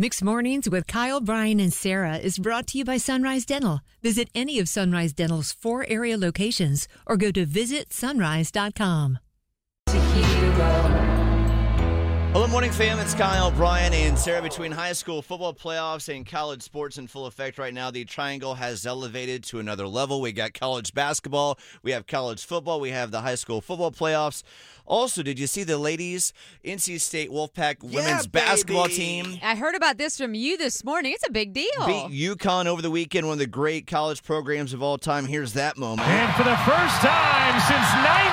Mix Mornings with Kyle, Brian, and Sarah is brought to you by Sunrise Dental. Visit any of Sunrise Dental's four area locations or go to visitsunrise.com. Hello, morning fam. It's Kyle, Brian, and Sarah. Between high school football playoffs and college sports in full effect right now, the triangle has elevated to another level. We got college basketball, we have college football, we have the high school football playoffs. Also, did you see the ladies NC State Wolfpack women's basketball team I heard about this from you this morning. It's a big deal. beat UConn over the weekend? One of the great college programs of all time. Here's that moment. And for the first time since 1998,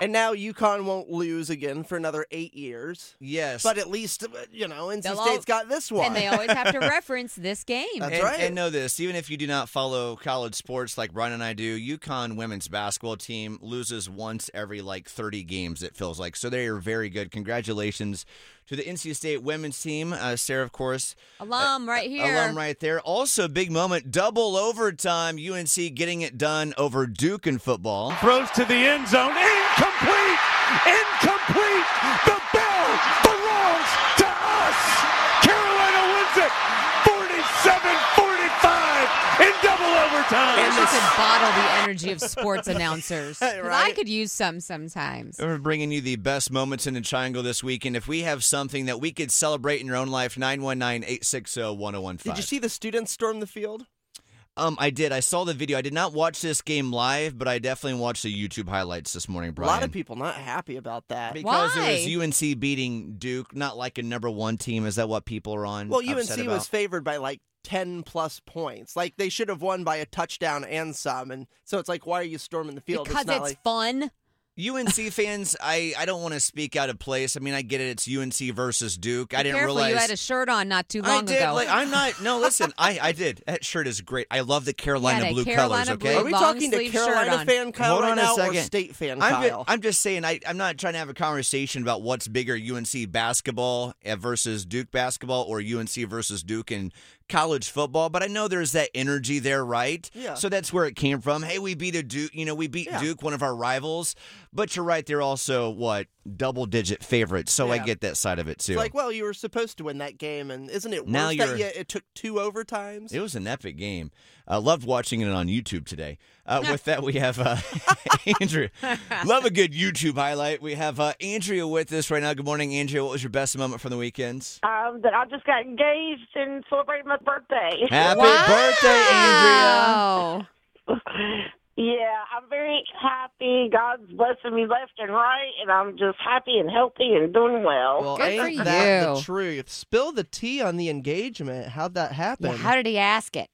And now UConn won't lose again for another eight years. Yes, But at least, uh, you know, NC They'll State's al- got this one. and they always have to reference this game. That's and, right. and know this, even if you do not follow college sports like Brian and I do, UConn women's basketball team loses once every like 30 games, it feels like. So they are very good. Congratulations to the NC State women's team. Uh, Sarah, of course, Alum right here. alum right there. Also, big moment, double overtime. UNC getting it done over Duke in football. Throws to the end zone. Incomplete! Incomplete! The bell belongs to us! Carolina wins it 47 45 in double overtime. I wish you could bottle the energy of sports announcers. 'Cause I Right. could use some sometimes. We're bringing you the best moments in the triangle this weekend. If we have something that we could celebrate in your own life, 919 860 1015. Did you see the students storm the field? Um, I did. I saw the video. I did not watch this game live, but I definitely watched the YouTube highlights this morning, A lot of people not happy about that. because Why? it was UNC beating Duke, not like a number one team. Is that what people are on? Well, upset UNC about? was favored by like 10 plus points. Like they should have won by a touchdown and some. And so it's like, why are you storming the field? Because it's not it's like, fun. UNC fans. I, I don't want to speak out of place. I mean, I get it. It's UNC versus Duke. I didn't careful, realize you had a shirt on not too long I did. ago. Like, I'm not. No, listen. I, I did. That shirt is great. I love the Carolina blue Carolina colors. blue Okay. are we talking to Carolina fan Kyle Hold right on a now or second. state fan I'm, Kyle? I'm just saying, I, I'm not trying to have a conversation about what's bigger, UNC basketball uh, versus Duke basketball or UNC versus Duke in college football, but I know there's that energy there, right? Yeah. So that's where it came from. Hey, we beat a Duke, you know, we beat Yeah. Duke, one of our rivals, but you're right, they're also, what, double digit favorites. So I get that side of it too. It's like, well, you were supposed to win that game, and isn't it Now worse you're- that you, it took two overtimes? It was an epic game. I loved watching it on YouTube today. Uh, with that, we have uh, Andrea. Love a good YouTube highlight. We have uh, Andrea with us right now. Good morning, Andrea. What was your best moment from the weekend? um, that I just got engaged and celebrated my birthday. Happy birthday, Andrea. Wow. yeah, I'm very happy. God's blessing me left and right, and I'm just happy and healthy and doing well. Well, Good for ain't that the truth? Spill the tea on the engagement. How'd that happen? Yeah, how did he ask it?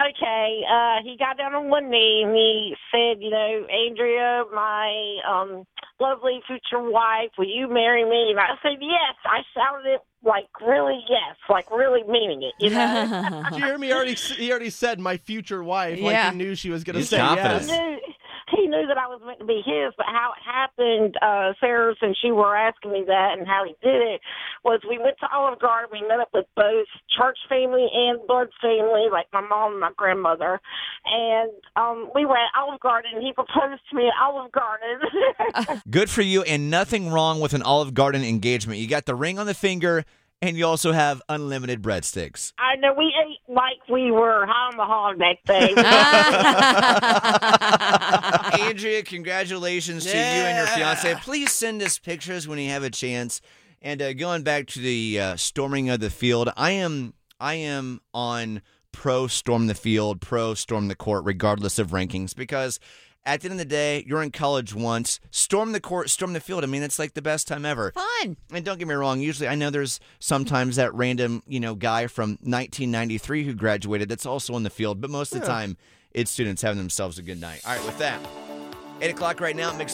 Okay, uh, he got down on one knee and he said, you know, Andrea, my um lovely future wife, will you marry me? And I said, yes. I shouted it like really yes, like really meaning it, you know. Jeremy already he already said my future wife. Like Yeah. he knew she was going to He's say confident. yes. He knew he knew that I was meant to be his, but how it happened, uh, Sarah, since you were asking me that and how he did it, was we went to Olive Garden. We met up with both church family and blood family, like my mom and my grandmother, and um, we were at Olive Garden. and He proposed to me at Olive Garden. Good for you, and nothing wrong with an Olive Garden engagement. You got the ring on the finger, and you also have unlimited breadsticks. I know we ate like we were high on the hog that day. Andrea, congratulations to you and your fiance. Please send us pictures when you have a chance. And uh, going back to the uh, storming of the field, I am I am on pro storm the field, pro storm the court, regardless of rankings, because at the end of the day, you're in college once. Storm the court, storm the field. I mean, it's like the best time ever. Fun. And don't get me wrong, usually I know there's sometimes that random, you know, guy from 1993 who graduated that's also on the field, but most of the time it's students having themselves a good night. All right, with that, 8 o'clock right now, mix